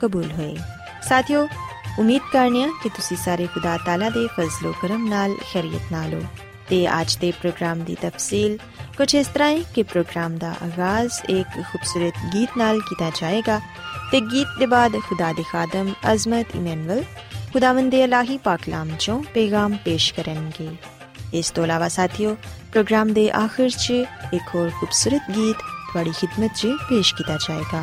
ਕਬੂਲ ਹੋਏ ਸਾਥਿਓ ਉਮੀਦ ਕਰਨੀਆ ਕਿ ਤੁਸੀਂ ਸਾਰੇ ਖੁਦਾ ਤਾਲਾ ਦੇ ਫਜ਼ਲੋ ਕਰਮ ਨਾਲ ਖੈਰੀਅਤ ਨਾਲ ਹੋ ਤੇ ਅੱਜ ਦੇ ਪ੍ਰੋਗਰਾਮ ਦੀ ਤਫਸੀਲ ਕੁਝ ਇਸ ਤਰ੍ਹਾਂ ਹੈ ਕਿ ਪ੍ਰੋਗਰਾਮ ਦਾ ਆਗਾਜ਼ ਇੱਕ ਖੂਬਸੂਰਤ ਗੀਤ ਨਾਲ ਕੀਤਾ ਜਾਏਗਾ ਤੇ ਗੀਤ ਦੇ ਬਾਅਦ ਖੁਦਾ ਦੇ ਖਾਦਮ ਅਜ਼ਮਤ ਇਮਨੁਅਲ ਖੁਦਾਵੰਦ ਦੇ ਇਲਾਹੀ ਪਾਕਲਾਮ ਚੋਂ ਪੈਗਾਮ ਪੇਸ਼ ਕਰਨਗੇ ਇਸ ਤੋਂ ਇਲਾਵਾ ਸਾਥੀਓ ਪ੍ਰੋਗਰਾਮ ਦੇ ਆਖਿਰ 'ਚ ਇੱਕ ਹੋਰ ਖੂਬਸੂਰਤ ਗੀਤ ਤੁਹਾਡੀ ਖidmat 'ਚ ਪੇਸ਼ ਕੀਤਾ ਜਾਏਗਾ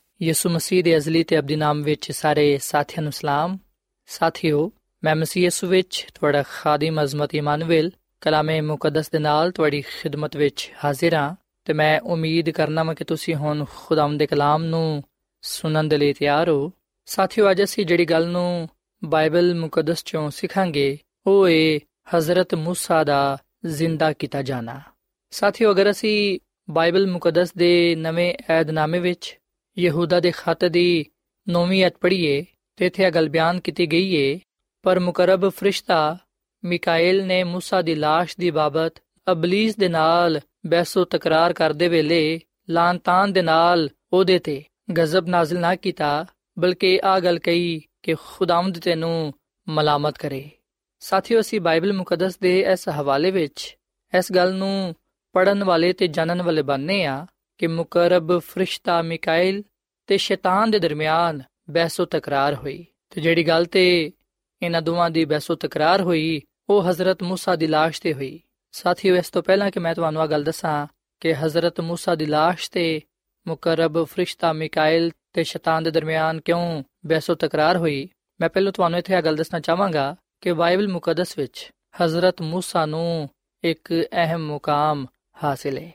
ਯਿਸੂ ਮਸੀਹ ਦੇ ਅਜ਼ਲੀ ਤੇ ਅਬਦੀ ਨਾਮ ਵਿੱਚ ਸਾਰੇ ਸਾਥੀਆਂ ਨੂੰ ਸਲਾਮ। ਸਾਥਿਓ, ਮੈਂ ਮਸੀਹ ਯਿਸੂ ਵਿੱਚ ਤੁਹਾਡਾ ਖਾਦਮ ਅਜ਼ਮਤ ਇਮਾਨੁਅਲ ਕਲਾਮੇ ਮੁਕੱਦਸ ਦੇ ਨਾਲ ਤੁਹਾਡੀ ਖਿਦਮਤ ਵਿੱਚ ਹਾਜ਼ਰ ਹਾਂ ਤੇ ਮੈਂ ਉਮੀਦ ਕਰਨਾ ਮੈਂ ਕਿ ਤੁਸੀਂ ਹੁਣ ਖੁਦਾਮ ਦੇ ਕਲਾਮ ਨੂੰ ਸੁਣਨ ਦੇ ਲਈ ਤਿਆਰ ਹੋ। ਸਾਥਿਓ, ਅੱਜ ਅਸੀਂ ਜਿਹੜੀ ਗੱਲ ਨੂੰ ਬਾਈਬਲ ਮੁਕੱਦਸ ਚੋਂ ਸਿੱਖਾਂਗੇ, ਉਹ ਹੈ ਹਜ਼ਰਤ ਮੂਸਾ ਦਾ ਜ਼ਿੰਦਾ ਕੀਤਾ ਜਾਣਾ। ਸਾਥਿਓ, ਅਗਰ ਅਸੀਂ ਬਾਈਬਲ ਮੁਕੱਦਸ ਦੇ ਨਵੇਂ ਏਧਨਾਮੇ ਵਿੱਚ ਯਹੂਦਾ ਦੇ ਖੱਤ ਦੀ ਨੌਵੀਂ ਅਧ ਪੜ੍ਹੀਏ ਤੇ ਇੱਥੇ ਇਹ ਗੱਲ ਬਿਆਨ ਕੀਤੀ ਗਈ ਏ ਪਰ ਮੁਕਰਬ ਫਰਿਸ਼ਤਾ ਮਿਕਾਇਲ ਨੇ موسی ਦੀ লাশ ਦੀ ਬਾਬਤ ਅਬਲੀਸ ਦੇ ਨਾਲ ਬਹਿਸੋ ਤਕਰਾਰ ਕਰਦੇ ਵੇਲੇ ਲਾਂਤਾਨ ਦੇ ਨਾਲ ਉਹਦੇ ਤੇ ਗਜ਼ਬ ਨਾਜ਼ਿਲ ਨਾ ਕੀਤਾ ਬਲਕਿ ਆ ਗੱਲ ਕਹੀ ਕਿ ਖੁਦਾਵੰਦ ਤੈਨੂੰ ਮਲਾਮਤ ਕਰੇ ਸਾਥੀਓ ਅਸੀਂ ਬਾਈਬਲ ਮੁਕੱਦਸ ਦੇ ਇਸ ਹਵਾਲੇ ਵਿੱਚ ਇਸ ਗੱਲ ਨੂੰ ਪੜਨ ਵਾਲੇ ਤੇ ਜਾਣਨ ਵਾਲੇ ਬਣਨੇ ਆ ਕਿ ਮੁਕਰਬ ਫਰਿਸ਼ਤਾ ਮਿਕਾਇਲ ਤੇ ਸ਼ੈਤਾਨ ਦੇ ਦਰਮਿਆਨ ਬਹਿਸੋ ਤਕਰਾਰ ਹੋਈ ਤੇ ਜਿਹੜੀ ਗੱਲ ਤੇ ਇਹਨਾਂ ਦੋਵਾਂ ਦੀ ਬਹਿਸੋ ਤਕਰਾਰ ਹੋਈ ਉਹ ਹਜ਼ਰਤ موسی ਦੀ লাশ ਤੇ ਹੋਈ ਸਾਥੀਓ ਇਸ ਤੋਂ ਪਹਿਲਾਂ ਕਿ ਮੈਂ ਤੁਹਾਨੂੰ ਇਹ ਗੱਲ ਦੱਸਾਂ ਕਿ ਹਜ਼ਰਤ موسی ਦੀ লাশ ਤੇ ਮੁਕਰਬ ਫਰਿਸ਼ਤਾ ਮਿਕਾਇਲ ਤੇ ਸ਼ੈਤਾਨ ਦੇ ਦਰਮਿਆਨ ਕਿਉਂ ਬਹਿਸੋ ਤਕਰਾਰ ਹੋਈ ਮੈਂ ਪਹਿਲਾਂ ਤੁਹਾਨੂੰ ਇੱਥੇ ਇਹ ਗੱਲ ਦੱਸਣਾ ਚਾਹਾਂਗਾ ਕਿ ਬਾਈਬਲ ਮੁਕੱਦਸ ਵਿੱਚ ਹਜ਼ਰਤ موسی ਨੂੰ ਇੱਕ ਅਹਿਮ ਮੁਕਾਮ ਹਾਸਿਲ ਹੈ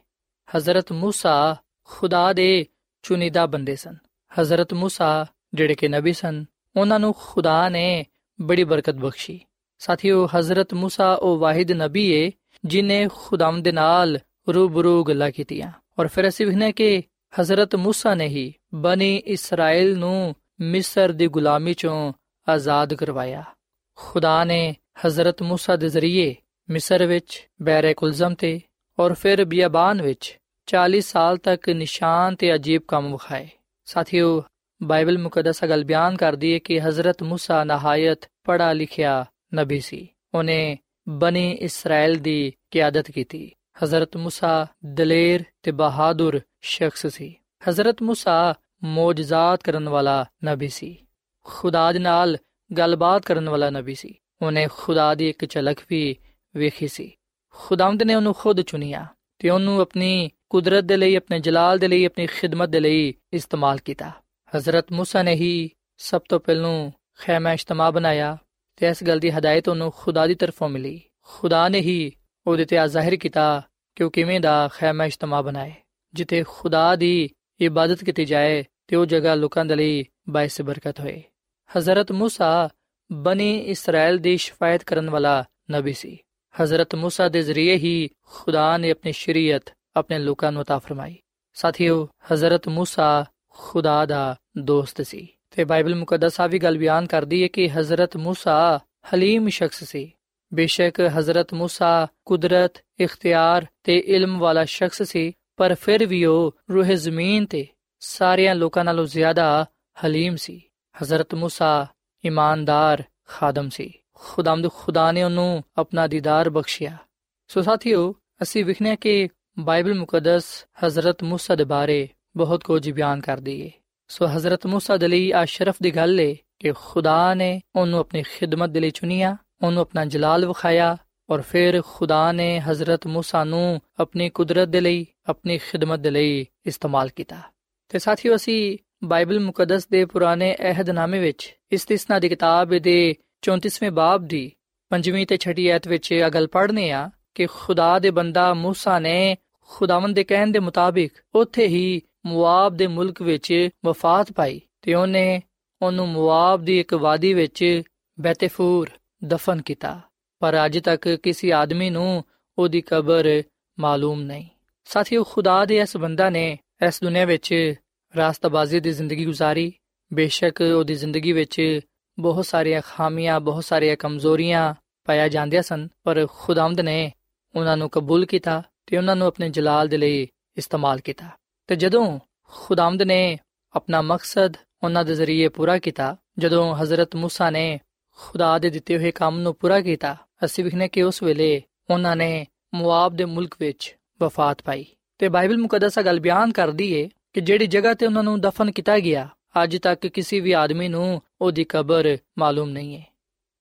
ਹਜ਼ਰਤ موسی ਖੁਦਾ ਦੇ ਚੁਣੀਦਾ ਬੰਦੇ ਸਨ ਹਜ਼ਰਤ موسی ਜਿਹੜੇ ਕਿ ਨਬੀ ਸਨ ਉਹਨਾਂ ਨੂੰ ਖੁਦਾ ਨੇ ਬੜੀ ਬਰਕਤ ਬਖਸ਼ੀ ਸਾਥੀਓ ਹਜ਼ਰਤ موسی ਉਹ ਵਾਹਿਦ ਨਬੀ ਏ ਜਿਨੇ ਖੁਦਾਮ ਦੇ ਨਾਲ ਰੂਬਰੂ ਗੱਲਾਂ ਕੀਤੀਆਂ ਔਰ ਫਿਰ ਅਸੀਂ ਵਹਨੇ ਕਿ ਹਜ਼ਰਤ موسی ਨੇ ਹੀ ਬਨੀ ਇਸਰਾਇਲ ਨੂੰ ਮਿਸਰ ਦੀ ਗੁਲਾਮੀ ਚੋਂ ਆਜ਼ਾਦ ਕਰਵਾਇਆ ਖੁਦਾ ਨੇ ਹਜ਼ਰਤ موسی ਦੇ ਜ਼ਰੀਏ ਮਿਸਰ ਵਿੱਚ ਬੈਰੇ ਕੁਲਜ਼ਮ ਤੇ ਔਰ ਫਿਰ ਬਿਆਬਾਨ ਵਿੱਚ 40 ਸਾਲ ਤੱਕ ਨਿਸ਼ਾਨ ਤੇ ਅਜੀਬ ਕੰਮ ਵਿਖਾਏ ਸਾਥੀਓ ਬਾਈਬਲ ਮੁਕੱਦਸ ਗੱਲ ਬਿਆਨ ਕਰਦੀ ਹੈ ਕਿ ਹਜ਼ਰਤ موسی ਨਹਾਇਤ ਪੜਾ ਲਿਖਿਆ ਨਬੀ ਸੀ ਉਹਨੇ ਬਨੀ ਇਸਰਾਇਲ ਦੀ ਕਿਆਦਤ ਕੀਤੀ ਹਜ਼ਰਤ موسی ਦਲੇਰ ਤੇ ਬਹਾਦਰ ਸ਼ਖਸ ਸੀ ਹਜ਼ਰਤ موسی ਮੌਜਜ਼ਾਤ ਕਰਨ ਵਾਲਾ ਨਬੀ ਸੀ ਖੁਦਾ ਦੇ ਨਾਲ ਗੱਲਬਾਤ ਕਰਨ ਵਾਲਾ ਨਬੀ ਸੀ ਉਹਨੇ ਖੁਦਾ ਦੀ ਇੱਕ ਝਲਕ ਵੀ ਵੇਖੀ ਸੀ ਖੁਦਾਵੰਦ ਨੇ ਉਹਨੂੰ ਖੁਦ ਚੁਣਿਆ ਤੇ ਉਹਨੂੰ ਆਪਣੀ ਕੁਦਰਤ ਦੇ ਲਈ ਆਪਣੇ ਜਲਾਲ ਦੇ ਲਈ ਆਪਣੀ ਖਿਦਮਤ ਦੇ ਲਈ ਇਸਤੇਮਾਲ ਕੀਤਾ ਹਜ਼ਰਤ موسی ਨੇ ਹੀ ਸਭ ਤੋਂ ਪਹਿਲਾਂ ਖੈਮਾ ਇਜਤਮਾ ਬਣਾਇਆ ਤੇ ਇਸ ਗੱਲ ਦੀ ਹਦਾਇਤ ਉਹਨੂੰ ਖੁਦਾ ਦੀ ਤਰਫੋਂ ਮਿਲੀ ਖੁਦਾ ਨੇ ਹੀ ਉਹਦੇ ਤੇ ਆ ਜ਼ਾਹਿਰ ਕੀਤਾ ਕਿ ਉਹ ਕਿਵੇਂ ਦਾ ਖੈਮਾ ਇਜਤਮਾ ਬਣਾਏ ਜਿੱਥੇ ਖੁਦਾ ਦੀ ਇਬਾਦਤ ਕੀਤੀ ਜਾਏ ਤੇ ਉਹ ਜਗ੍ਹਾ ਲੋਕਾਂ ਦੇ ਲਈ ਬਾਇਸ ਬਰਕਤ ਹੋਏ ਹਜ਼ਰਤ موسی ਬਨੀ ਇਸਰਾਇਲ ਦੀ ਸ਼ਫਾਇਤ ਕਰਨ ਵਾਲਾ ਨਬੀ ਸੀ حضرت موسا دے ذریعے ہی خدا نے اپنی شریعت اپنے لوکاں نوں عطا فرمائی۔ ساتھیو، حضرت موسا خدا دا دوست سی۔ تے بائبل مقدس آ گل بیان کردی ہے کہ حضرت موسا حلیم شخص سی۔ بے شک حضرت موسا قدرت، اختیار تے علم والا شخص سی، پر پھر بھی او روح زمین تے سارے لوکاں نالوں زیادہ حلیم سی۔ حضرت موسا ایماندار خادم سی۔ ਖੁਦਾਮਦ ਖੁਦਾ ਨੇ ਉਹਨੂੰ ਆਪਣਾ ਦੀਦਾਰ ਬਖਸ਼ਿਆ ਸੋ ਸਾਥੀਓ ਅਸੀਂ ਵਿਖਨੇ ਕਿ ਬਾਈਬਲ ਮੁਕੱਦਸ ਹਜ਼ਰਤ موسی ਦੇ ਬਾਰੇ ਬਹੁਤ ਕੁਝ ਬਿਆਨ ਕਰਦੀ ਹੈ ਸੋ ਹਜ਼ਰਤ موسی ਦੇ ਲਈ ਆ ਸ਼ਰਫ ਦੀ ਗੱਲ ਹੈ ਕਿ ਖੁਦਾ ਨੇ ਉਹਨੂੰ ਆਪਣੀ ਖਿਦਮਤ ਦੇ ਲਈ ਚੁਣਿਆ ਉਹਨੂੰ ਆਪਣਾ ਜਲਾਲ ਵਿਖਾਇਆ ਔਰ ਫਿਰ ਖੁਦਾ ਨੇ ਹਜ਼ਰਤ موسی ਨੂੰ ਆਪਣੀ ਕੁਦਰਤ ਦੇ ਲਈ ਆਪਣੀ ਖਿਦਮਤ ਦੇ ਲਈ ਇਸਤੇਮਾਲ ਕੀਤਾ ਤੇ ਸਾਥੀਓ ਅਸੀਂ ਬਾਈਬਲ ਮੁਕੱਦਸ ਦੇ ਪੁਰਾਣੇ ਅਹਿਦਨਾਮੇ ਵਿੱਚ ਇਸਤਿਸਨਾ ਦੀ ਕਿਤਾਬ ਦੇ 34ਵੇਂ ਬਾਬ ਦੀ 5ਵੀਂ ਤੇ 6ਵੀਂ ਆਇਤ ਵਿੱਚ ਇਹ ਗੱਲ ਪੜ੍ਹਨੇ ਆ ਕਿ ਖੁਦਾ ਦੇ ਬੰਦਾ موسی ਨੇ ਖੁਦਾਵੰਦ ਦੇ ਕਹਿਣ ਦੇ ਮੁਤਾਬਿਕ ਉੱਥੇ ਹੀ ਮੁਆਬ ਦੇ ਮੁਲਕ ਵਿੱਚ ਵਫਾਤ ਪਾਈ ਤੇ ਉਹਨੇ ਉਹਨੂੰ ਮੁਆਬ ਦੀ ਇੱਕ ਵਾਦੀ ਵਿੱਚ ਬੈਤਫੂਰ ਦਫਨ ਕੀਤਾ ਪਰ ਅੱਜ ਤੱਕ ਕਿਸੇ ਆਦਮੀ ਨੂੰ ਉਹਦੀ ਕਬਰ ਮਾਲੂਮ ਨਹੀਂ ਸਾਥੀਓ ਖੁਦਾ ਦੇ ਇਸ ਬੰਦਾ ਨੇ ਇਸ ਦੁਨੀਆ ਵਿੱਚ ਰਾਸਤਾਬਾਜ਼ੀ ਦੀ ਜ਼ਿੰਦਗੀ گزارੀ ਬੇਸ਼ੱਕ ਉਹਦੀ ਜ਼ਿੰਦਗੀ ਵਿੱਚ ਬਹੁਤ ਸਾਰੀਆਂ ਖਾਮੀਆਂ ਬਹੁਤ ਸਾਰੀਆਂ ਕਮਜ਼ੋਰੀਆਂ ਪਾਇਆ ਜਾਂਦੀਆਂ ਸਨ ਪਰ ਖੁਦਾਵੰਦ ਨੇ ਉਹਨਾਂ ਨੂੰ ਕਬੂਲ ਕੀਤਾ ਤੇ ਉਹਨਾਂ ਨੂੰ ਆਪਣੇ ਜਲਾਲ ਦੇ ਲਈ ਇਸਤੇਮਾਲ ਕੀਤਾ ਤੇ ਜਦੋਂ ਖੁਦਾਵੰਦ ਨੇ ਆਪਣਾ ਮਕਸਦ ਉਹਨਾਂ ਦੇ ਜ਼ਰੀਏ ਪੂਰਾ ਕੀਤਾ ਜਦੋਂ ਹਜ਼ਰਤ موسی ਨੇ ਖੁਦਾ ਦੇ ਦਿੱਤੇ ਹੋਏ ਕੰਮ ਨੂੰ ਪੂਰਾ ਕੀਤਾ ਅਸੀਂ ਵਿਖਨੇ ਕਿ ਉਸ ਵੇਲੇ ਉਹਨਾਂ ਨੇ ਮੁਆਬ ਦੇ ਮੁਲਕ ਵਿੱਚ ਵਫਾਤ ਪਾਈ ਤੇ ਬਾਈਬਲ ਮੁਕੱਦਸ ਗੱਲ ਬਿਆਨ ਕਰਦੀ ਏ ਕਿ ਜਿਹੜੀ ਜਗ੍ਹਾ ਤੇ ਉਹਨਾਂ ਨੂੰ ਦਫਨ ਕੀਤਾ ਗਿਆ ਅੱਜ ਤੱਕ ਕਿਸੇ ਵੀ ਆਦਮੀ ਨੂੰ ਉਹਦੀ ਕਬਰ ਮਾਲੂਮ ਨਹੀਂ ਹੈ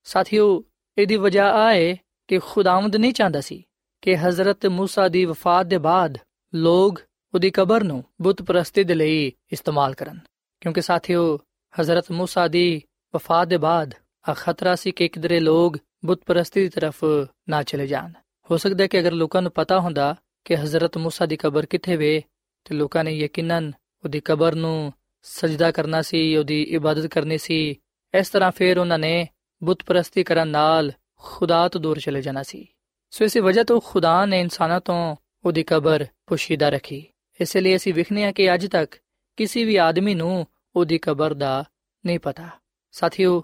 ਸਾਥੀਓ ਇਹਦੀ ਵਜ੍ਹਾ ਆਏ ਕਿ ਖੁਦਾਵੰਦ ਨਹੀਂ ਚਾਹੁੰਦਾ ਸੀ ਕਿ ਹਜ਼ਰਤ موسی ਦੀ ਵਫਾਤ ਦੇ ਬਾਅਦ ਲੋਕ ਉਹਦੀ ਕਬਰ ਨੂੰ ਬੁੱਤ ਪ੍ਰਸਤੀ ਦੇ ਲਈ ਇਸਤੇਮਾਲ ਕਰਨ ਕਿਉਂਕਿ ਸਾਥੀਓ ਹਜ਼ਰਤ موسی ਦੀ ਵਫਾਤ ਦੇ ਬਾਅਦ ਆ ਖਤਰਾ ਸੀ ਕਿ ਕਿਦਰੇ ਲੋਕ ਬੁੱਤ ਪ੍ਰਸਤੀ ਦੀ ਤਰਫ ਨਾ ਚਲੇ ਜਾਣ ਹੋ ਸਕਦਾ ਹੈ ਕਿ ਅਗਰ ਲੋਕਾਂ ਨੂੰ ਪਤਾ ਹੁੰਦਾ ਕਿ ਹਜ਼ਰਤ موسی ਦੀ ਕਬਰ ਕਿੱਥੇ ਵੇ ਤੇ ਲੋਕਾਂ ਨੇ ਯਕੀਨਨ ਉਹਦੀ ਕਬਰ ਨੂੰ ਸਜਦਾ ਕਰਨਾ ਸੀ ਉਹਦੀ ਇਬਾਦਤ ਕਰਨੀ ਸੀ ਇਸ ਤਰ੍ਹਾਂ ਫਿਰ ਉਹਨਾਂ ਨੇ ਬੁੱਤ ਪ੍ਰਸਤੀ ਕਰਨ ਨਾਲ ਖੁਦਾ ਤੋਂ ਦੂਰ ਚਲੇ ਜਾਣਾ ਸੀ ਸੋ ਇਸੇ ਵਜ੍ਹਾ ਤੋਂ ਖੁਦਾ ਨੇ ਇਨਸਾਨਾਂ ਤੋਂ ਉਹਦੀ ਕਬਰ ਪੁਸ਼ੀਦਾ ਰੱਖੀ ਇਸ ਲਈ ਅਸੀਂ ਵਿਖਨੇ ਆ ਕਿ ਅੱਜ ਤੱਕ ਕਿਸੇ ਵੀ ਆਦਮੀ ਨੂੰ ਉਹਦੀ ਕਬਰ ਦਾ ਨਹੀਂ ਪਤਾ ਸਾਥੀਓ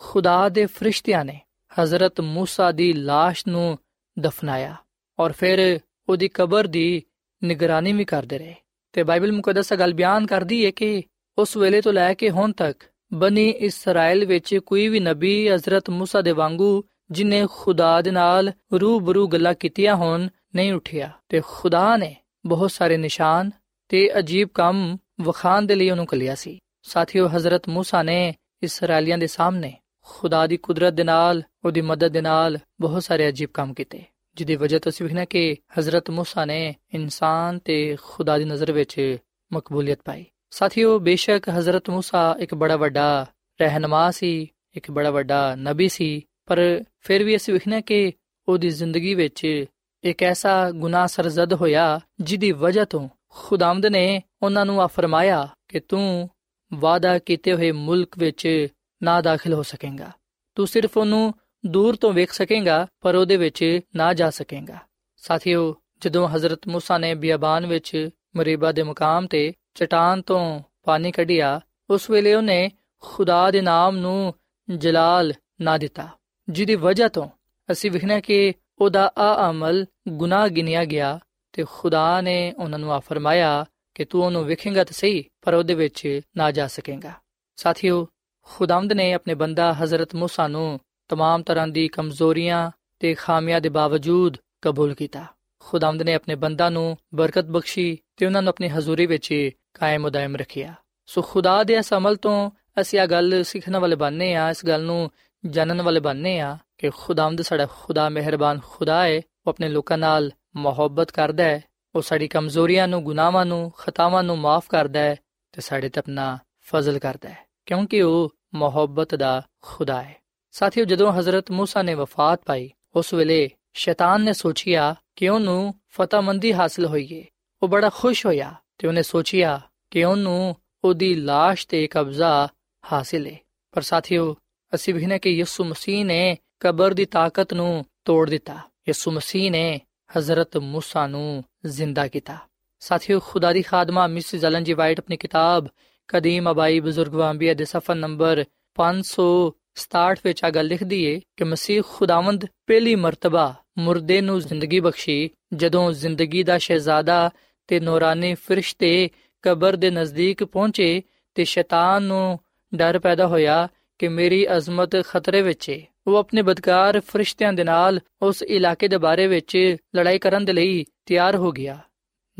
ਖੁਦਾ ਦੇ ਫਰਿਸ਼ਤਿਆਂ ਨੇ ਹਜ਼ਰਤ موسی ਦੀ লাশ ਨੂੰ ਦਫਨਾਇਆ ਔਰ ਫਿਰ ਉਹਦੀ ਕਬਰ ਦੀ ਨਿਗਰਾਨੀ ਵੀ ਕਰਦੇ ਰਹੇ ਤੇ ਬਾਈਬਲ ਮੁਕੱਦਸ ਗੱਲ ਬਿਆਨ ਕਰਦੀ ਹੈ ਕਿ ਉਸ ਵੇਲੇ ਤੋਂ ਲੈ ਕੇ ਹੁਣ ਤੱਕ ਬਨੀ ਇਸਰਾਇਲ ਵਿੱਚ ਕੋਈ ਵੀ ਨਬੀ ਹਜ਼ਰਤ موسی ਦੇ ਵਾਂਗੂ ਜਿਨੇ ਖੁਦਾ ਦੇ ਨਾਲ ਰੂਬਰੂ ਗੱਲਾਂ ਕੀਤੀਆਂ ਹੋਣ ਨਹੀਂ ਉਠਿਆ। ਤੇ ਖੁਦਾ ਨੇ ਬਹੁਤ ਸਾਰੇ ਨਿਸ਼ਾਨ ਤੇ ਅਜੀਬ ਕੰਮ ਵਖਾਣ ਦੇ ਲਈ ਉਹਨੂੰ ਕਲਿਆ ਸੀ। ਸਾਥੀਓ, ਹਜ਼ਰਤ موسی ਨੇ ਇਸرائیਲੀਆਂ ਦੇ ਸਾਹਮਣੇ ਖੁਦਾ ਦੀ ਕੁਦਰਤ ਦੇ ਨਾਲ, ਉਹਦੀ ਮਦਦ ਦੇ ਨਾਲ ਬਹੁਤ ਸਾਰੇ ਅਜੀਬ ਕੰਮ ਕੀਤੇ। ਜਿਹਦੀ ਵਜ੍ਹਾ ਤੋਂ ਅਸੀਂ ਵੇਖਣਾ ਕਿ ਹਜ਼ਰਤ موسی ਨੇ ਇਨਸਾਨ ਤੇ ਖੁਦਾ ਦੀ ਨਜ਼ਰ ਵਿੱਚ ਮਕਬੂਲੀਅਤ ਪਾਈ। ਸਾਥੀਓ ਬੇਸ਼ੱਕ ਹਜ਼ਰਤ موسی ਇੱਕ ਬੜਾ ਵੱਡਾ ਰਹਿਨਮਾ ਸੀ ਇੱਕ ਬੜਾ ਵੱਡਾ ਨਬੀ ਸੀ ਪਰ ਫਿਰ ਵੀ ਅਸੀਂ ਵੇਖਣਾ ਕਿ ਉਹਦੀ ਜ਼ਿੰਦਗੀ ਵਿੱਚ ਇੱਕ ਐਸਾ ਗੁਨਾਹ ਸਰਜ਼ਦ ਹੋਇਆ ਜਿਹਦੀ ਵਜ੍ਹਾ ਤੋਂ ਖੁਦਾਵੰਦ ਨੇ ਉਹਨਾਂ ਨੂੰ ਆ ਫਰਮਾਇਆ ਕਿ ਤੂੰ ਵਾਦਾ ਕੀਤੇ ਹੋਏ ਮੁਲਕ ਵਿੱਚ ਨਾ ਦਾਖਲ ਹੋ ਸਕੇਗਾ ਤੂੰ ਸਿਰਫ ਉਹਨੂੰ ਦੂਰ ਤੋਂ ਵੇਖ ਸਕੇਗਾ ਪਰ ਉਹਦੇ ਵਿੱਚ ਨਾ ਜਾ ਸਕੇਗਾ ਸਾਥੀਓ ਜਦੋਂ ਹਜ਼ਰਤ موسی ਨੇ ਬਿਆਬਾਨ ਵਿੱਚ ਮਰੀਬਾ ਦੇ ਮੁਕਾਮ ਤੇ ਚਟਾਨ ਤੋਂ ਪਾਣੀ ਕੱਢਿਆ ਉਸ ਵੇਲੇ ਉਹਨੇ ਖੁਦਾ ਦੇ ਨਾਮ ਨੂੰ ਜਲਾਲ ਨਾ ਦਿੱਤਾ ਜਿਹਦੀ ਵਜ੍ਹਾ ਤੋਂ ਅਸੀਂ ਵਿਖਣਾ ਕਿ ਉਹਦਾ ਆ ਅਮਲ ਗੁਨਾਹ ਗਿਣਿਆ ਗਿਆ ਤੇ ਖੁਦਾ ਨੇ ਉਹਨਾਂ ਨੂੰ ਆ ਫਰਮਾਇਆ ਕਿ ਤੂੰ ਉਹਨੂੰ ਵੇਖੇਂਗਾ ਤਾਂ ਸਹੀ ਪਰ ਉਹਦੇ ਵਿੱਚ ਨਾ ਜਾ ਸਕੇਗਾ ਸਾਥੀਓ ਖੁਦਾਵੰਦ ਨੇ ਆਪਣੇ ਬੰਦਾ ਹਜ਼ਰਤ موسی ਨੂੰ तमाम ਤਰ੍ਹਾਂ ਦੀ ਕਮਜ਼ੋਰੀਆਂ ਤੇ ਖਾਮੀਆਂ ਦੇ ਬਾਵਜੂਦ ਕਬੂਲ ਕੀਤਾ ਖੁਦਾਵੰਦ ਨੇ ਆਪਣੇ ਬੰਦਾ ਨੂੰ ਬਰਕਤ ਬਖਸ਼ੀ ਤੇ ਉਹਨਾਂ ਨੂੰ ਆਪਣੀ ਹਜ਼ੂਰੀ ਵਿੱਚ ਕਾਇਮ ਉਦਾਇਮ ਰੱਖਿਆ ਸੋ ਖੁਦਾ ਦੇ ਇਸ ਅਮਲ ਤੋਂ ਅਸੀਂ ਇਹ ਗੱਲ ਸਿੱਖਣ ਵਾਲੇ ਬਣਨੇ ਆ ਇਸ ਗੱਲ ਨੂੰ ਜਾਣਨ ਵਾਲੇ ਬਣਨੇ ਆ ਕਿ ਖੁਦਾਵੰਦ ਸਾਡਾ ਖੁਦਾ ਮਿਹਰਬਾਨ ਖੁਦਾ ਹੈ ਉਹ ਆਪਣੇ ਲੋਕਾਂ ਨਾਲ ਮੁਹੱਬਤ ਕਰਦਾ ਹੈ ਉਹ ਸਾਡੀ ਕਮਜ਼ੋਰੀਆਂ ਨੂੰ ਗੁਨਾਹਾਂ ਨੂੰ ਖਤਾਵਾਂ ਨੂੰ ਮਾਫ ਕਰਦਾ ਹੈ ਤੇ ਸਾਡੇ ਤੇ ਆਪਣਾ ਫਜ਼ਲ ਕਰਦਾ ਹੈ ਕਿਉਂਕਿ ਉਹ ਮੁਹੱਬਤ ਦਾ ਖੁਦਾ ਹੈ ਸਾਥੀਓ ਜਦੋਂ ਹਜ਼ਰਤ موسی ਨੇ ਵਫਾਤ ਪਾਈ ਉਸ ਵੇਲੇ ਸ਼ੈਤਾਨ ਨੇ ਸੋਚਿਆ ਕਿ ਉਹਨੂੰ ਫਤਹਮੰਦੀ ਹਾਸਲ ਹੋਈਏ ਉਹ ਬੜਾ ਖੁਸ਼ ਹੋਇਆ ਤੇ ਉਹਨੇ ਸੋਚਿਆ ਕਿ ਉਹਨੂੰ ਉਹਦੀ লাশ ਤੇ ਕਬਜ਼ਾ ਹਾਸਿਲ ਹੈ ਪਰ ਸਾਥੀਓ ਅਸੀਂ ਵੀ ਨੇ ਕਿ ਯਿਸੂ ਮਸੀਹ ਨੇ ਕਬਰ ਦੀ ਤਾਕਤ ਨੂੰ ਤੋੜ ਦਿੱਤਾ ਯਿਸੂ ਮਸੀਹ ਨੇ ਹਜ਼ਰਤ موسی ਨੂੰ ਜ਼ਿੰਦਾ ਕੀਤਾ ਸਾਥੀਓ ਖੁਦਾ ਦੀ ਖਾਦਮਾ ਮਿਸ ਜ਼ਲਨ ਜੀ ਵਾਈਟ ਆਪਣੀ ਕਿਤਾਬ ਕਦੀਮ ਅਬਾਈ ਬਜ਼ੁਰਗ ਵਾਂਬੀਆ ਦੇ ਸਫਾ ਨੰਬਰ 567 ਵਿੱਚ ਆ ਗੱਲ ਲਿਖਦੀ ਏ ਕਿ ਮਸੀਹ ਖੁਦਾਵੰਦ ਪਹਿਲੀ ਮਰਤਬਾ ਮੁਰਦੇ ਨੂੰ ਜ਼ਿੰਦਗੀ ਬਖਸ਼ੀ ਜਦੋਂ ਜ਼ਿੰਦਗੀ ਦਾ ਸ਼ਹਿਜ਼ਾਦਾ ਤੇ ਨੂਰਾਨੀ ਫਰਿਸ਼ਤੇ ਕਬਰ ਦੇ ਨਜ਼ਦੀਕ ਪਹੁੰਚੇ ਤੇ ਸ਼ੈਤਾਨ ਨੂੰ ਡਰ ਪੈਦਾ ਹੋਇਆ ਕਿ ਮੇਰੀ ਅਜ਼ਮਤ ਖਤਰੇ ਵਿੱਚ ਏ ਉਹ ਆਪਣੇ ਬਦਕਾਰ ਫਰਿਸ਼ਤਿਆਂ ਦੇ ਨਾਲ ਉਸ ਇਲਾਕੇ ਦੇ ਬਾਰੇ ਵਿੱਚ ਲੜਾਈ ਕਰਨ ਦੇ ਲਈ ਤਿਆਰ ਹੋ ਗਿਆ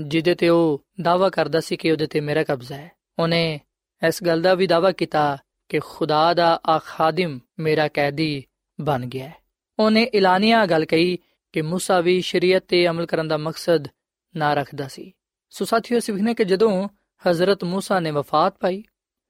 ਜਿਹਦੇ ਤੇ ਉਹ ਦਾਵਾ ਕਰਦਾ ਸੀ ਕਿ ਉਹਦੇ ਤੇ ਮੇਰਾ ਕਬਜ਼ਾ ਹੈ ਉਹਨੇ ਇਸ ਗੱਲ ਦਾ ਵੀ ਦਾਵਾ ਕੀਤਾ ਕਿ ਖੁਦਾ ਦਾ ਆ ਖਾਦਮ ਮੇਰਾ ਕੈਦੀ ਬਣ ਗਿਆ ਹੈ ਉਹਨੇ ਇਲਾਨੀਆ ਗੱਲ ਕਹੀ ਕਿ موسی ਵੀ ਸ਼ਰੀਅਤ ਤੇ ਅਮਲ ਕਰਨ ਦਾ ਮਕਸਦ ਨਾ ਰੱਖਦਾ ਸੀ ਸੋ ਸਾਥੀਓ ਸਿਵਹਨੇ ਕਿ ਜਦੋਂ ਹਜ਼ਰਤ موسی ਨੇ ਵਫਾਤ ਪਾਈ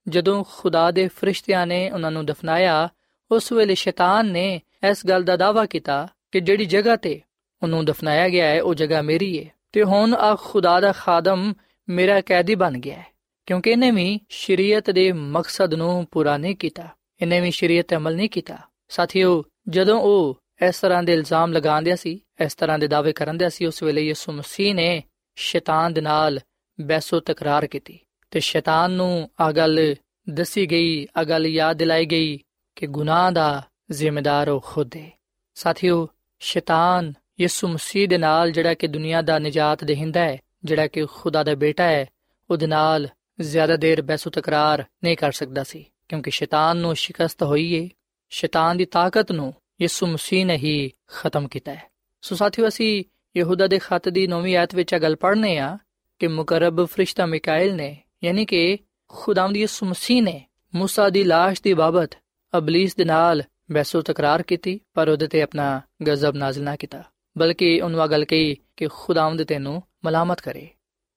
ਜਦੋਂ ਖੁਦਾ ਦੇ ਫਰਿਸ਼ਤਿਆਂ ਨੇ ਉਹਨਾਂ ਨੂੰ ਦਫਨਾਇਆ ਉਸ ਵੇਲੇ ਸ਼ੈਤਾਨ ਨੇ ਇਸ ਗੱਲ ਦਾ ਦਾਵਾ ਕੀਤਾ ਕਿ ਜਿਹੜੀ ਜਗ੍ਹਾ ਤੇ ਉਹਨੂੰ ਦਫਨਾਇਆ ਗਿਆ ਹੈ ਉਹ ਜਗ੍ਹਾ ਮੇਰੀ ਹੈ ਤੇ ਹੁਣ ਆ ਖੁਦਾ ਦਾ ਖਾਦਮ ਮੇਰਾ ਕੈਦੀ ਬਣ ਗਿਆ ਹੈ ਕਿਉਂਕਿ ਇਹਨੇ ਵੀ ਸ਼ਰੀਅਤ ਦੇ ਮਕਸਦ ਨੂੰ ਪੂਰਾ ਨਹੀਂ ਕੀਤਾ ਇਹਨੇ ਵੀ ਸ਼ਰੀਅਤ ਤੇ ਅਮਲ ਨਹੀਂ ਕੀਤਾ ਸਾਥੀਓ ਜਦੋਂ ਉਹ ਇਸ ਤਰ੍ਹਾਂ ਦੇ ਇਲਜ਼ਾਮ ਲਗਾਉਂਦੇ ਸੀ, ਇਸ ਤਰ੍ਹਾਂ ਦੇ ਦਾਅਵੇ ਕਰਦੇ ਸੀ, ਉਸ ਵੇਲੇ ਯਿਸੂ ਮਸੀਹ ਨੇ ਸ਼ੈਤਾਨ ਦੇ ਨਾਲ ਬਹਿਸੋ ਤਕਰਾਰ ਕੀਤੀ ਤੇ ਸ਼ੈਤਾਨ ਨੂੰ ਆ ਗੱਲ ਦੱਸੀ ਗਈ ਆ ਗੱਲ ਯਾਦ ਦਿਲਾਈ ਗਈ ਕਿ ਗੁਨਾਹ ਦਾ ਜ਼ਿੰਮੇਦਾਰ ਉਹ ਖੁਦ ਹੈ ਸਾਥੀਓ, ਸ਼ੈਤਾਨ ਯਿਸੂ ਮਸੀਹ ਦੇ ਨਾਲ ਜਿਹੜਾ ਕਿ ਦੁਨੀਆ ਦਾ ਨਜਾਤ ਦੇਹਿੰਦਾ ਹੈ ਜਿਹੜਾ ਕਿ ਖੁਦਾ ਦਾ ਬੇਟਾ ਹੈ ਉਹਦੇ ਨਾਲ ਜ਼ਿਆਦਾ ਦੇਰ ਬਹਿਸੋ ਤਕਰਾਰ ਨਹੀਂ ਕਰ ਸਕਦਾ ਸੀ, ਕਿਉਂਕਿ ਸ਼ੈਤਾਨ ਨੂੰ ਸ਼ਿਕਸਤ ਹੋਈ ਏ, ਸ਼ੈਤਾਨ ਦੀ ਤਾਕਤ ਨੂੰ ਯਿਸੂ ਮਸੀਹ ਨੇ ਹੀ ਖਤਮ ਕੀਤਾ ਹੈ ਸੋ ਸਾਥੀਓ ਅਸੀਂ ਯਹੂਦਾ ਦੇ ਖੱਤ ਦੀ 9ਵੀਂ ਆਇਤ ਵਿੱਚ ਇਹ ਗੱਲ ਪੜ੍ਹਨੇ ਆ ਕਿ ਮੁਕਰਬ ਫਰਿਸ਼ਤਾ ਮਿਕਾਇਲ ਨੇ ਯਾਨੀ ਕਿ ਖੁਦਾਵੰਦ ਯਿਸੂ ਮਸੀਹ ਨੇ موسی ਦੀ লাশ ਦੀ ਬਾਬਤ ਅਬਲਿਸ ਦੇ ਨਾਲ ਬਹਿਸੋ ਤਕਰਾਰ ਕੀਤੀ ਪਰ ਉਹਦੇ ਤੇ ਆਪਣਾ ਗਜ਼ਬ ਨਾਜ਼ਲ ਨਾ ਕੀਤਾ ਬਲਕਿ ਉਹਨੂੰ ਗੱਲ ਕਹੀ ਕਿ ਖੁਦਾਵੰਦ ਤੈਨੂੰ ਮਲਾਮਤ ਕਰੇ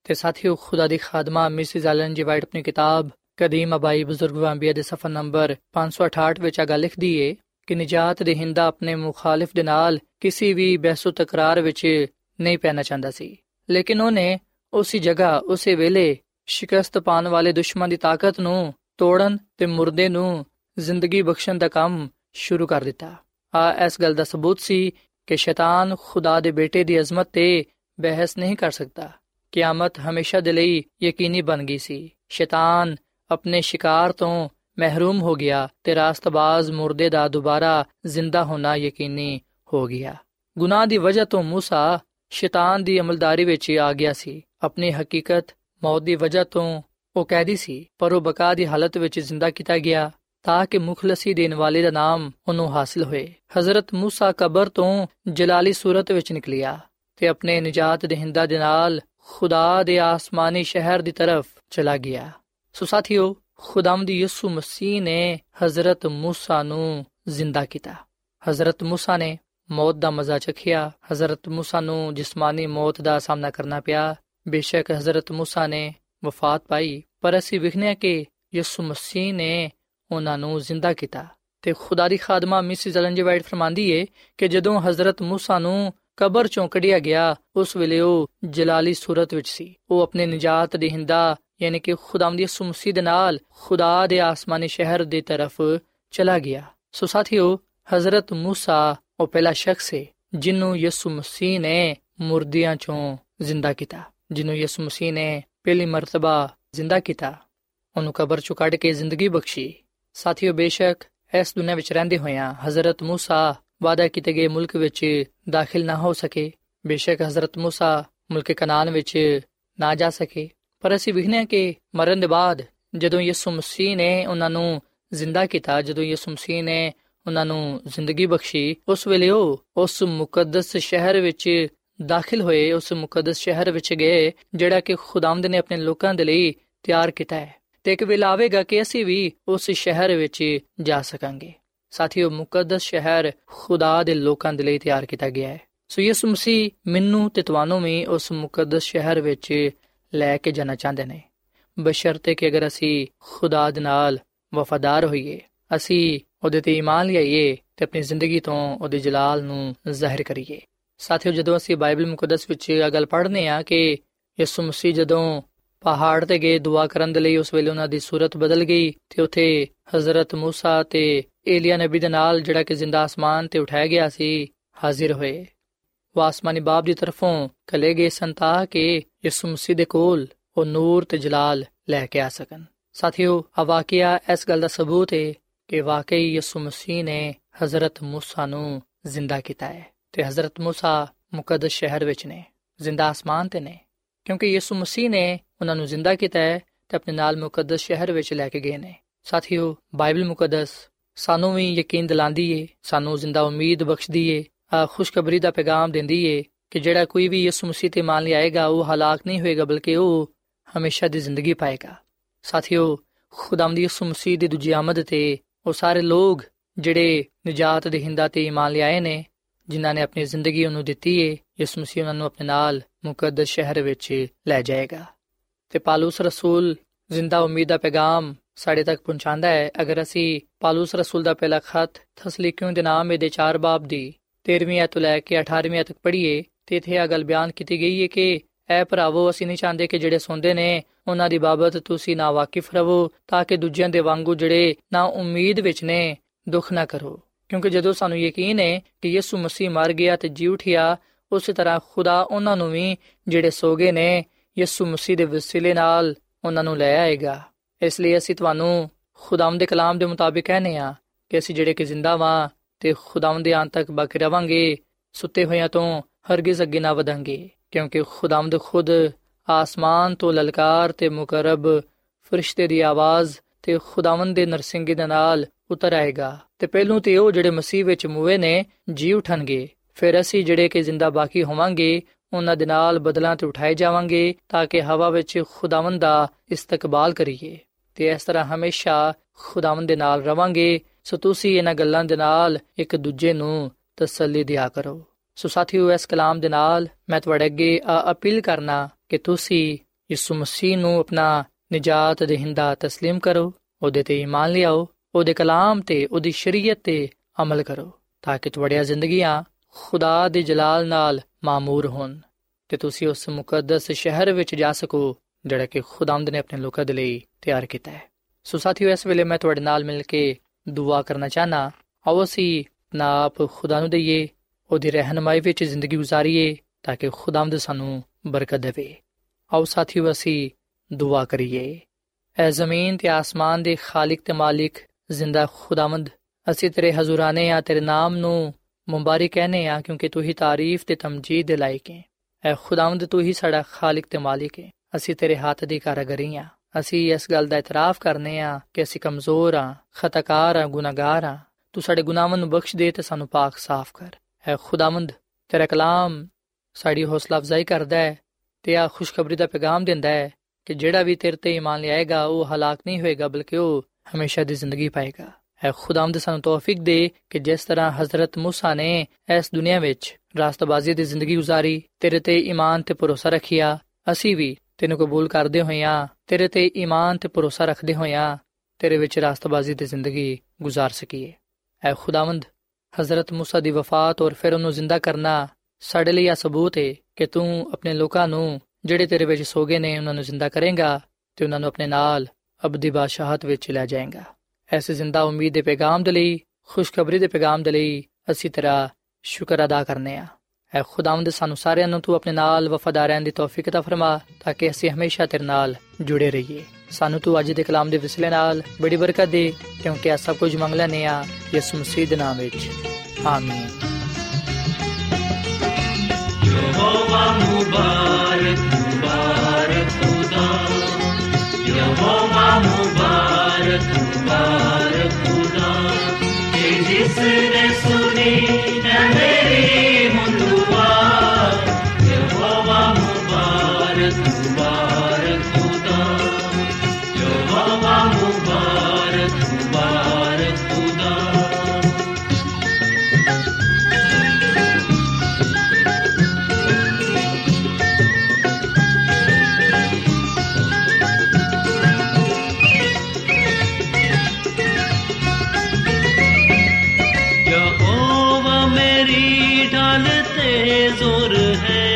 ਤੇ ਸਾਥੀਓ ਖੁਦਾ ਦੀ ਖਾਦਮਾ ਮਿਸਿਸ ਐਲਨ ਜੀ ਵਾਈਟ ਆਪਣੀ ਕਿਤਾਬ ਕਦੀਮ ਅਬਾਈ ਬਜ਼ੁਰਗ ਵਾਂਬੀਆ ਦੇ ਸਫਾ ਨੰਬਰ 568 ਵਿੱਚ ਆ ਗੱਲ ਲਿਖਦੀ ਏ ਕਿ ਨਜਾਤ ਦੇ ਆਪਣੇ ਮੁਖਾਲਿਫ ਦੇ ਨਾਲ ਕਿਸੇ ਵੀ ਬਹਿਸੋ ਤਕਰਾਰ ਵਿੱਚ ਨਹੀਂ ਪੈਣਾ ਚਾਹੁੰਦਾ ਸੀ। ਲੇਕਿਨ ਉਹਨੇ ਉਸੇ ਜਗ੍ਹਾ, ਉਸੇ ਵੇਲੇ ਸ਼ਿਕਸਤ ਪਾਣ ਵਾਲੇ ਦੁਸ਼ਮਣ ਦੀ ਤਾਕਤ ਨੂੰ ਤੋੜਨ ਤੇ ਮੁਰਦੇ ਨੂੰ ਜ਼ਿੰਦਗੀ ਬਖਸ਼ਣ ਦਾ ਕੰਮ ਸ਼ੁਰੂ ਕਰ ਦਿੱਤਾ। ਆ ਇਸ ਗੱਲ ਦਾ ਸਬੂਤ ਸੀ ਕਿ ਸ਼ੈਤਾਨ ਖੁਦਾ ਦੇ ਬੇਟੇ ਦੀ ਅਜ਼ਮਤ ਤੇ ਬਹਿਸ ਨਹੀਂ ਕਰ ਸਕਦਾ। ਕਿਆਮਤ ਹਮੇਸ਼ਾ ਦੇ ਲਈ ਯਕੀਨੀ ਬਣ ਗਈ ਸੀ। ਸ਼ੈਤਾਨ ਆਪਣੇ ਸ਼ਿਕਾਰ ਤੋਂ ਮਹਿਰੂਮ ਹੋ ਗਿਆ ਤੇ ਰਾਸਤਬਾਜ਼ ਮੁਰਦੇ ਦਾ ਦੁਬਾਰਾ ਜ਼ਿੰਦਾ ਹੋਣਾ ਯਕੀਨੀ ਹੋ ਗਿਆ ਗੁਨਾਹ ਦੀ ਵਜ੍ਹਾ ਤੋਂ موسی ਸ਼ੈਤਾਨ ਦੀ ਅਮਲਦਾਰੀ ਵਿੱਚ ਆ ਗਿਆ ਸੀ ਆਪਣੀ ਹਕੀਕਤ ਮੌਤ ਦੀ ਵਜ੍ਹਾ ਤੋਂ ਉਹ ਕੈਦੀ ਸੀ ਪਰ ਉਹ ਬਕਾ ਦੀ ਹਾਲਤ ਵਿੱਚ ਜ਼ਿੰਦਾ ਕੀਤਾ ਗਿਆ ਤਾਂ ਕਿ ਮੁਖਲਸੀ ਦੇਣ ਵਾਲੇ ਦਾ ਨਾਮ ਉਹਨੂੰ ਹਾਸਲ ਹੋਏ ਹਜ਼ਰਤ موسی ਕਬਰ ਤੋਂ ਜਲਾਲੀ ਸੂਰਤ ਵਿੱਚ ਨਿਕਲਿਆ ਤੇ ਆਪਣੇ ਨਜਾਤ ਦੇਹਿੰਦਾ ਦੇ ਨਾਲ ਖੁਦਾ ਦੇ ਆਸਮਾਨੀ ਸ਼ਹਿਰ ਦੀ ਤਰਫ ਚਲਾ ਗਿਆ ਸੋ ਸਾਥੀਓ ਖੁਦਾਮਦ ਯਿਸੂ ਮਸੀਹ ਨੇ ਹਜ਼ਰਤ موسی ਨੂੰ ਜ਼ਿੰਦਾ ਕੀਤਾ ਹਜ਼ਰਤ موسی ਨੇ ਮੌਤ ਦਾ ਮਜ਼ਾ ਚਖਿਆ ਹਜ਼ਰਤ موسی ਨੂੰ ਜਿਸਮਾਨੀ ਮੌਤ ਦਾ ਸਾਹਮਣਾ ਕਰਨਾ ਪਿਆ ਬੇਸ਼ੱਕ ਹਜ਼ਰਤ موسی ਨੇ ਵਫਾਤ ਪਾਈ ਪਰ ਅਸੀਂ ਵਿਖਨੇ ਕਿ ਯਿਸੂ ਮਸੀਹ ਨੇ ਉਹਨਾਂ ਨੂੰ ਜ਼ਿੰਦਾ ਕੀਤਾ ਤੇ ਖੁਦਾ ਦੀ ਖਾਦਮਾ ਮਿਸਿਸ ਐਲਨ ਜੀ ਵਾਈਟ ਫਰਮਾਂਦੀ ਏ ਕਿ ਜਦੋਂ ਹਜ਼ਰਤ موسی ਨੂੰ ਕਬਰ ਚੋਂ ਕੱਢਿਆ ਗਿਆ ਉਸ ਵੇਲੇ ਉਹ ਜਲਾਲੀ ਸੂਰਤ ਵਿੱਚ ਸੀ ਉਹ ਆਪਣੇ ਨਜਾਤ ਦੇ ਹਿੰਦਾ ਯਾਨੀ ਕਿ ਖੁਦਾਵੰਦ ਯਿਸੂ ਮਸੀਹ ਦੇ ਨਾਲ ਖੁਦਾ ਦੇ ਆਸਮਾਨੀ ਸ਼ਹਿਰ ਦੀ ਤਰਫ ਚਲਾ ਗਿਆ ਸੋ ਸਾਥੀਓ ਹਜ਼ਰਤ موسی ਉਹ ਪਹਿਲਾ ਸ਼ਖਸ ਹੈ ਜਿਹਨੂੰ ਯਿਸੂ ਮਸੀਹ ਨੇ ਮੁਰਦਿਆਂ ਚੋਂ ਜ਼ਿੰਦਾ ਕੀਤਾ ਜਿਹਨੂੰ ਯਿਸੂ ਮਸੀਹ ਨੇ ਪਹਿਲੀ ਮਰਤਬਾ ਜ਼ਿੰਦਾ ਕੀਤਾ ਉਹਨੂੰ ਕਬਰ ਚੋਂ ਕੱਢ ਕੇ ਜ਼ਿੰਦਗੀ ਬਖਸ਼ੀ ਸਾਥੀਓ ਬੇਸ਼ੱਕ ਇਸ ਦੁਨੀਆਂ ਵਿੱਚ ਰਹਿੰਦੇ ਹੋਇਆਂ ਹਜ਼ਰਤ موسی ਵਾਦਾ ਕੀਤੇ ਗਏ ਮੁਲਕ ਵਿੱਚ ਦਾਖਲ ਨਾ ਹੋ ਸਕੇ ਬੇਸ਼ੱਕ ਹਜ਼ਰਤ موسی ਮੁਲਕ ਕਨਾਨ ਵਿੱਚ ਨਾ ਜਾ ਸਕੇ ਪਰ ਅਸੀਂ ਵਿਖਨੇ ਕਿ ਮਰਨ ਦੇ ਬਾਅਦ ਜਦੋਂ ਯਿਸੂ ਮਸੀਹ ਨੇ ਉਹਨਾਂ ਨੂੰ ਜ਼ਿੰਦਾ ਕੀਤਾ, ਜਦੋਂ ਯਿਸੂ ਮਸੀਹ ਨੇ ਉਹਨਾਂ ਨੂੰ ਜ਼ਿੰਦਗੀ ਬਖਸ਼ੀ, ਉਸ ਵੇਲੇ ਉਹ ਉਸ ਮੁਕੱਦਸ ਸ਼ਹਿਰ ਵਿੱਚ ਦਾਖਲ ਹੋਏ, ਉਸ ਮੁਕੱਦਸ ਸ਼ਹਿਰ ਵਿੱਚ ਗਏ, ਜਿਹੜਾ ਕਿ ਖੁਦਾਵੰਦ ਨੇ ਆਪਣੇ ਲੋਕਾਂ ਦੇ ਲਈ ਤਿਆਰ ਕੀਤਾ ਹੈ। ਤੇ ਇੱਕ ਵੇਲਾ ਆਵੇਗਾ ਕਿ ਅਸੀਂ ਵੀ ਉਸ ਸ਼ਹਿਰ ਵਿੱਚ ਜਾ ਸਕਾਂਗੇ। ਸਾਥੀਓ, ਮੁਕੱਦਸ ਸ਼ਹਿਰ ਖੁਦਾ ਦੇ ਲੋਕਾਂ ਦੇ ਲਈ ਤਿਆਰ ਕੀਤਾ ਗਿਆ ਹੈ। ਸੋ ਯਿਸੂ ਮਸੀਹ, ਮੈਨੂੰ ਤੇ ਤੁਹਾਨੂੰ ਵੀ ਉਸ ਮੁਕੱਦਸ ਸ਼ਹਿਰ ਵਿੱਚ ਲੈ ਕੇ ਜਾਣਾ ਚਾਹੁੰਦੇ ਨੇ ਬਸ਼ਰਤੇ ਕਿ ਅਗਰ ਅਸੀਂ ਖੁਦਾ ਦੇ ਨਾਲ ਵਫਾਦਾਰ ਹੋਈਏ ਅਸੀਂ ਉਹਦੇ ਤੇ ਈਮਾਨ ਲਿਆਈਏ ਤੇ ਆਪਣੀ ਜ਼ਿੰਦਗੀ ਤੋਂ ਉਹਦੇ ਜਲਾਲ ਨੂੰ ਜ਼ਾਹਿਰ ਕਰੀਏ ਸਾਥੀਓ ਜਦੋਂ ਅਸੀਂ ਬਾਈਬਲ ਮੁਕੱਦਸ ਵਿੱਚ ਇਹ ਗੱਲ ਪੜ੍ਹਨੇ ਆ ਕਿ ਯਿਸੂ ਮਸੀਹ ਜਦੋਂ ਪਹਾੜ ਤੇ ਗਏ ਦੁਆ ਕਰਨ ਦੇ ਲਈ ਉਸ ਵੇਲੇ ਉਹਨਾਂ ਦੀ ਸੂਰਤ ਬਦਲ ਗਈ ਤੇ ਉੱਥੇ ਹਜ਼ਰਤ موسی ਤੇ ਏਲੀਆ ਨਬੀ ਦੇ ਨਾਲ ਜਿਹੜਾ ਕਿ ਜ਼ਿੰਦਾ ਅਸਮਾਨ ਤੇ ਉਠਾਇਆ ਗਿਆ ਸੀ ਹਾਜ਼ਰ ਹੋਏ ਉਹ ਆਸਮਾਨੀ ਬਾਪ ਦੀ ਤਰਫੋਂ ਕਲੇ ਗਏ ਸੰਤਾ ਕਿ ਯਿਸੂ ਮਸੀਹ ਦੇ ਕੋਲ ਉਹ ਨੂਰ ਤੇ ਜਲਾਲ ਲੈ ਕੇ ਆ ਸਕਣ ਸਾਥੀਓ ਆ ਵਾਕਿਆ ਇਸ ਗੱਲ ਦਾ ਸਬੂਤ ਹੈ ਕਿ ਵਾਕਈ ਯਿਸੂ ਮਸੀਹ ਨੇ ਹਜ਼ਰਤ موسی ਨੂੰ ਜ਼ਿੰਦਾ ਕੀਤਾ ਹੈ ਤੇ ਹਜ਼ਰਤ موسی ਮੁਕੱਦਸ ਸ਼ਹਿਰ ਵਿੱਚ ਨੇ ਜ਼ਿੰਦਾ ਅਸਮਾਨ ਤੇ ਨੇ ਕਿਉਂਕਿ ਯਿਸੂ ਮਸੀਹ ਨੇ ਉਹਨਾਂ ਨੂੰ ਜ਼ਿੰਦਾ ਕੀਤਾ ਹੈ ਤੇ ਆਪਣੇ ਨਾਲ ਮੁਕੱਦਸ ਸ਼ਹਿਰ ਵਿੱਚ ਲੈ ਕੇ ਗਏ ਨੇ ਸਾਥੀਓ ਬਾਈਬਲ ਮੁਕੱਦਸ ਸਾਨੂੰ ਵੀ ਯਕੀਨ ਦਿਲਾਉਂਦੀ ਏ ਸਾਨੂੰ ਜ਼ਿੰਦਾ ਉਮੀਦ ਬਖਸ਼ਦੀ ਏ ਆ ਖੁਸ਼ਖਬਰੀ ਦਾ ਪੈਗਾਮ ਦਿੰਦੀ ਏ ਕਿ ਜਿਹੜਾ ਕੋਈ ਵੀ ਯਿਸੂ ਮਸੀਹ ਤੇ ਮੰਨ ਲਿਆਏਗਾ ਉਹ ਹਲਾਕ ਨਹੀਂ ਹੋਏਗਾ, ਬਲਕਿ ਉਹ ਹਮੇਸ਼ਾ ਦੀ ਜ਼ਿੰਦਗੀ ਪਾਏਗਾ। ਸਾਥੀਓ ਖੁਦਾਵੰਦ ਯਿਸੂ ਮਸੀਹ ਦੀ ਦੂਜੀ ਆਮਦ ਤੇ ਉਹ ਸਾਰੇ ਲੋਕ ਜਿਹੜੇ ਨਜਾਤ ਦੇ ਹਿੰਦਾ ਤੇ ਇਮਾਨ ਲਿਆਏ ਨੇ, ਜਿਨ੍ਹਾਂ ਨੇ ਆਪਣੀ ਜ਼ਿੰਦਗੀ ਉਹਨੂੰ ਦਿੱਤੀ ਏ, ਯਿਸੂ ਮਸੀਹ ਉਹਨਾਂ ਨੂੰ ਆਪਣੇ ਨਾਲ ਮੁਕੱਦਸ ਸ਼ਹਿਰ ਵਿੱਚ ਲੈ ਜਾਏਗਾ। ਤੇ ਪਾਲੂਸ ਰਸੂਲ ਜ਼ਿੰਦਾ ਉਮੀਦ ਦਾ ਪੈਗਾਮ ਸਾਡੇ ਤੱਕ ਪਹੁੰਚਾਉਂਦਾ ਹੈ। ਅਗਰ ਅਸੀਂ ਪਾਲੂਸ ਰਸੂਲ ਦਾ ਪਹਿਲਾ ਖਤ ਥਸਲੀਕਿयों ਦੇ ਨਾਮ ਦੇ 4 ਬਾਬ ਦੀ 13ਵੀਂ ਆਇਤ ਲੈ ਕੇ 18ਵੀਂ ਆਇਤ ਤੱਕ ਪੜ੍ਹੀਏ ਤੇ ਇਥੇ ਇਹ ਗੱਲ ਬਿਆਨ ਕੀਤੀ ਗਈ ਹੈ ਕਿ ਐ ਭਰਾਵੋ, ਅਸੀਂ ਨਹੀਂ ਚਾਹੁੰਦੇ ਕਿ ਜਿਹੜੇ ਸੌਂਦੇ ਨੇ, ਉਹਨਾਂ ਦੀ ਬਾਬਤ ਤੁਸੀਂ ਨਾ ਵਾਕਿਫ ਰਹੋ, ਤਾਂ ਕਿ ਦੂਜਿਆਂ ਦੇ ਵਾਂਗੂ ਜਿਹੜੇ ਨਾ ਉਮੀਦ ਵਿੱਚ ਨੇ, ਦੁੱਖ ਨਾ ਕਰੋ। ਕਿਉਂਕਿ ਜਦੋਂ ਸਾਨੂੰ ਯਕੀਨ ਹੈ ਕਿ ਯਿਸੂ ਮਸੀਹ ਮਰ ਗਿਆ ਤੇ ਜੀ ਉਠਿਆ, ਉਸੇ ਤਰ੍ਹਾਂ ਖੁਦਾ ਉਹਨਾਂ ਨੂੰ ਵੀ ਜਿਹੜੇ ਸੋਗੇ ਨੇ, ਯਿਸੂ ਮਸੀਹ ਦੇ ਵਸੀਲੇ ਨਾਲ ਉਹਨਾਂ ਨੂੰ ਲੈ ਆਏਗਾ। ਇਸ ਲਈ ਅਸੀਂ ਤੁਹਾਨੂੰ ਖੁਦਾਮ ਦੇ ਕਲਾਮ ਦੇ ਮੁਤਾਬਿਕ ਕਹਨੇ ਆ ਕਿ ਅਸੀਂ ਜਿਹੜੇ ਕਿ ਜ਼ਿੰਦਾ ਵਾਂ ਤੇ ਖੁਦਾਮ ਦੇ ਆਂ ਤੱਕ ਬਾਕੀ ਰਵਾਂਗੇ, ਸੁੱਤੇ ਹੋਇਆਂ ਤੋਂ ਹਰਗਿਜ਼ ਅੱਗੇ ਨਾ ਵਧਾਂਗੇ, ਕਿਉਂਕਿ ਖੁਦਾਮਦ ਖੁਦ ਆਸਮਾਨ ਤੋਂ ਲਲਕਾਰ ਤੇ ਮੁਕਰਬ ਫਰਿਸ਼ਤੇ ਦੀ ਆਵਾਜ਼ ਤੇ ਖੁਦਾਵੰਦ ਦੇ ਨਰਸਿੰਗੇ ਦੇ ਨਾਲ ਉਤਰ ਆਏਗਾ। ਤੇ ਪਹਿਲੋਂ ਤੇ ਉਹ ਜਿਹੜੇ ਮਸੀਹ ਵਿੱਚ ਮੂਏ ਨੇ, ਜੀ ਉਠਣਗੇ। ਫਿਰ ਅਸੀਂ ਜਿਹੜੇ ਕਿ ਜ਼ਿੰਦਾ ਬਾਕੀ ਹੋਵਾਂਗੇ, ਉਹਨਾਂ ਦੇ ਨਾਲ ਬਦਲਾਂ ਤੇ ਉਠਾਏ ਜਾਵਾਂਗੇ, ਤਾਂ ਕਿ ਹਵਾ ਵਿੱਚ ਖੁਦਾਵੰਦ ਦਾ ਇਸਤਕਬਾਲ ਕਰੀਏ। ਤੇ ਇਸ ਤਰ੍ਹਾਂ ਹਮੇਸ਼ਾ ਖੁਦਾਵੰਦ ਦੇ ਨਾਲ ਰਵਾਂਗੇ। ਸੋ ਤੁਸੀਂ ਇਹਨਾਂ ਗੱਲਾਂ ਦੇ ਨਾਲ ਇੱਕ ਦੂਜੇ ਨੂੰ ਤਸੱਲੀ ਦਿਆ ਕਰੋ। ਸੋ ਸਾਥੀਓ ਇਸ ਕਲਾਮ ਦੇ ਨਾਲ ਮੈਂ ਤੁਹਾਡੇ ਅੱਗੇ ਅਪੀਲ ਕਰਨਾ ਕਿ ਤੁਸੀਂ ਯਿਸੂ ਮਸੀਹ ਨੂੰ ਆਪਣਾ ਨਜਾਤ ਦੇਹਿੰਦਾ تسلیم ਕਰੋ ਉਹਦੇ ਤੇ ਈਮਾਨ ਲਿਆਓ ਉਹਦੇ ਕਲਾਮ ਤੇ ਉਹਦੀ ਸ਼ਰੀਅਤ ਤੇ ਅਮਲ ਕਰੋ ਤਾਂ ਕਿ ਤੁਹਾਡੀਆਂ ਜ਼ਿੰਦਗੀਆਂ ਖੁਦਾ ਦੇ ਜਲਾਲ ਨਾਲ ਮਾਮੂਰ ਹੋਣ ਤੇ ਤੁਸੀਂ ਉਸ ਮੁਕੱਦਸ ਸ਼ਹਿਰ ਵਿੱਚ ਜਾ ਸਕੋ ਜਿਹੜਾ ਕਿ ਖੁਦਾਵੰਦ ਨੇ ਆਪਣੇ ਲੋਕਾਂ ਦੇ ਲਈ ਤਿਆਰ ਕੀਤਾ ਹੈ ਸੋ ਸਾਥੀਓ ਇਸ ਵੇਲੇ ਮੈਂ ਤੁਹਾਡੇ ਨਾਲ ਮਿਲ ਕੇ ਦੁਆ ਕਰਨਾ ਚਾਹਨਾ ਆਓ ਅਸੀਂ ਨਾਪ ਖੁਦਾ ਨੂੰ ਦਈਏ ਉਹਦੀ ਰਹਿਨਮਾਈ ਵਿੱਚ ਜ਼ਿੰਦਗੀ گزارੀਏ ਤਾਂ ਕਿ ਖੁਦਾਵੰਦ ਸਾਨੂੰ ਬਰਕਤ ਦੇਵੇ। ਆਓ ਸਾਥੀਓ, ਅਸੀਂ ਦੁਆ ਕਰੀਏ। ਐ ਜ਼ਮੀਨ ਤੇ ਆਸਮਾਨ ਦੇ ਖਾਲਕ ਤੇ ਮਾਲਿਕ ਜ਼ਿੰਦਾ ਖੁਦਾਵੰਦ, ਅਸੀਂ ਤੇਰੇ ਹਜ਼ੂਰਾਨੇ ਆ, ਤੇਰੇ ਨਾਮ ਨੂੰ ਮੁਬਾਰਕ ਕਹਨੇ ਆ, ਕਿਉਂਕਿ ਤੂੰ ਹੀ ਤਾਰੀਫ ਤੇ ਤਮਜੀਦ ਦੇ ਲਾਇਕ ਹੈ ਐ ਖੁਦਾਵੰਦ, ਤੂੰ ਹੀ ਸਾਡਾ ਖਾਲਕ ਤੇ ਮਾਲਿਕ ਹੈ ਅਸੀਂ ਤੇਰੇ ਹੱਥ ਦੀ ਕਾਰਗਰੀ ਆ। ਅਸੀਂ ਇਸ ਗੱਲ ਦਾ ਇਤਰਾਫ ਕਰਨੇ ਆ ਕਿ ਅਸੀਂ ਕਮਜ਼ੋਰ ਆ, ਖਤਕਾਰ ਆ, ਗੁਨਾਹਗਾਰ ਆ। ਤੂੰ ਸਾਡੇ ਗੁਨਾਹਾਂ ਨੂੰ ਬਖਸ਼ ਦੇ ਤੇ ਸਾਨੂੰ ਪਾਕ ਸਾਫ਼ ਕਰ। ਐ ਖੁਦਾਵੰਦ ਤੇਰਾ ਕਲਾਮ ਸਾਡੀ ਹੌਸਲਾ ਅਫਜ਼ਾਈ ਕਰਦਾ ਹੈ ਤੇ ਆ ਖੁਸ਼ਖਬਰੀ ਦਾ ਪੈਗਾਮ ਦਿੰਦਾ ਹੈ ਕਿ ਜਿਹੜਾ ਵੀ ਤੇਰੇ ਤੇ ਈਮਾਨ ਲਿਆਏਗਾ ਉਹ ਹਲਾਕ ਨਹੀਂ ਹੋਏਗਾ ਬਲਕਿ ਉਹ ਹਮੇਸ਼ਾ ਦੀ ਜ਼ਿੰਦਗੀ ਪਾਏਗਾ ਐ ਖੁਦਾਵੰਦ ਸਾਨੂੰ ਤੌਫੀਕ ਦੇ ਕਿ ਜਿਸ ਤਰ੍ਹਾਂ ਹਜ਼ਰਤ موسی ਨੇ ਇਸ ਦੁਨੀਆ ਵਿੱਚ ਰਾਸਤਬਾਜ਼ੀ ਦੀ ਜ਼ਿੰਦਗੀ گزارੀ ਤੇਰੇ ਤੇ ਈਮਾਨ ਤੇ ਭਰੋਸਾ ਰੱਖਿਆ ਅਸੀਂ ਵੀ ਤੈਨੂੰ ਕਬੂਲ ਕਰਦੇ ਹੋਇਆਂ ਤੇਰੇ ਤੇ ਈਮਾਨ ਤੇ ਭਰੋਸਾ ਰੱਖਦੇ ਹੋਇਆਂ ਤੇਰੇ ਵਿੱਚ ਰਾਸਤਬਾਜ਼ੀ ਦੀ ਜ਼ਿੰਦਗੀ گزار ਸਕੀਏ ਐ ਖੁਦਾਵੰਦ ਹਜ਼ਰਤ موسی ਦੀ ਵਫਾਤ ਔਰ ਫਿਰ ਉਹਨੂੰ ਜ਼ਿੰਦਾ ਕਰਨਾ ਸਾਡੇ ਲਈ ਆ ਸਬੂਤ ਹੈ ਕਿ ਤੂੰ ਆਪਣੇ ਲੋਕਾਂ ਨੂੰ ਜਿਹੜੇ ਤੇਰੇ ਵਿੱਚ ਸੋਗੇ ਨੇ ਉਹਨਾਂ ਨੂੰ ਜ਼ਿੰਦਾ ਕਰੇਗਾ ਤੇ ਉਹਨਾਂ ਨੂੰ ਆਪਣੇ ਨਾਲ ਅਬਦੀ ਬਾਦਸ਼ਾਹਤ ਵਿੱਚ ਲੈ ਜਾਏਗਾ ਐਸੇ ਜ਼ਿੰਦਾ ਉਮੀਦ ਦੇ ਪੈਗਾਮ ਦੇ ਲਈ ਖੁਸ਼ਖਬਰੀ ਦੇ ਪੈਗਾਮ ਦੇ ਲਈ ਅਸੀਂ ਤੇਰਾ ਸ਼ੁਕਰ ਅਦਾ ਕਰਨੇ ਆ ਐ ਖੁਦਾਵੰਦ ਸਾਨੂੰ ਸਾਰਿਆਂ ਨੂੰ ਤੂੰ ਆਪਣੇ ਨਾਲ ਵਫਾਦਾਰਾਂ ਦੀ ਤੌਫੀਕ عطا ਫਰਮਾ ਤਾਂ ਕਿ ਅਸੀਂ ਹਮੇਸ਼ਾ ਤੇਰੇ ਨਾਲ ਜੁੜੇ ਰਹੀਏ ਸਾਨੂੰ ਤੂੰ ਅੱਜ ਦੇ ਕਲਾਮ ਦੇ ਵਿਸਲੇ ਨਾਲ ਬੜੀ ਬਰਕਤ ਦੇ, ਕਿਉਂਕਿ ਆ ਸਭ ਕੁਝ ਮੰਗ ਲੈਨੇ ਆ ਯਿਸੂ ਮਸੀਹ ਦੇ ਨਾਮ ਵਿੱਚ। ਆਮੀਨ। ਯਹੋਵਾ ਮੁਬਾਰਕ ਮੁਬਾਰਕ ਖੁਦਾ। ਯਹੋਵਾ ਮੁਬਾਰਕ ਮੁਬਾਰਕ ਖੁਦਾ। ਕਿ ਜਿਸ ਨੇ ਸੁਣੀ ਹੈ ਮੇਰੀ मेरी ढाल ते जोर है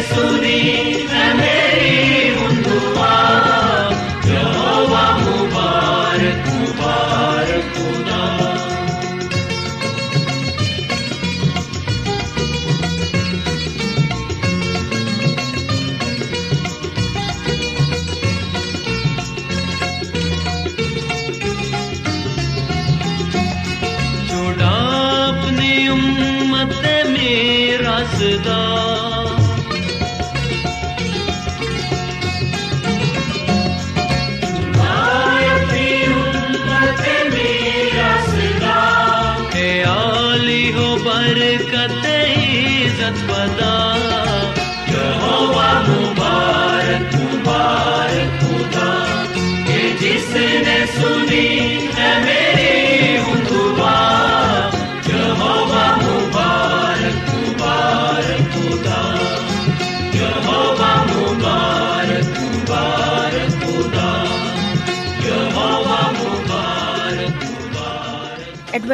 सुरी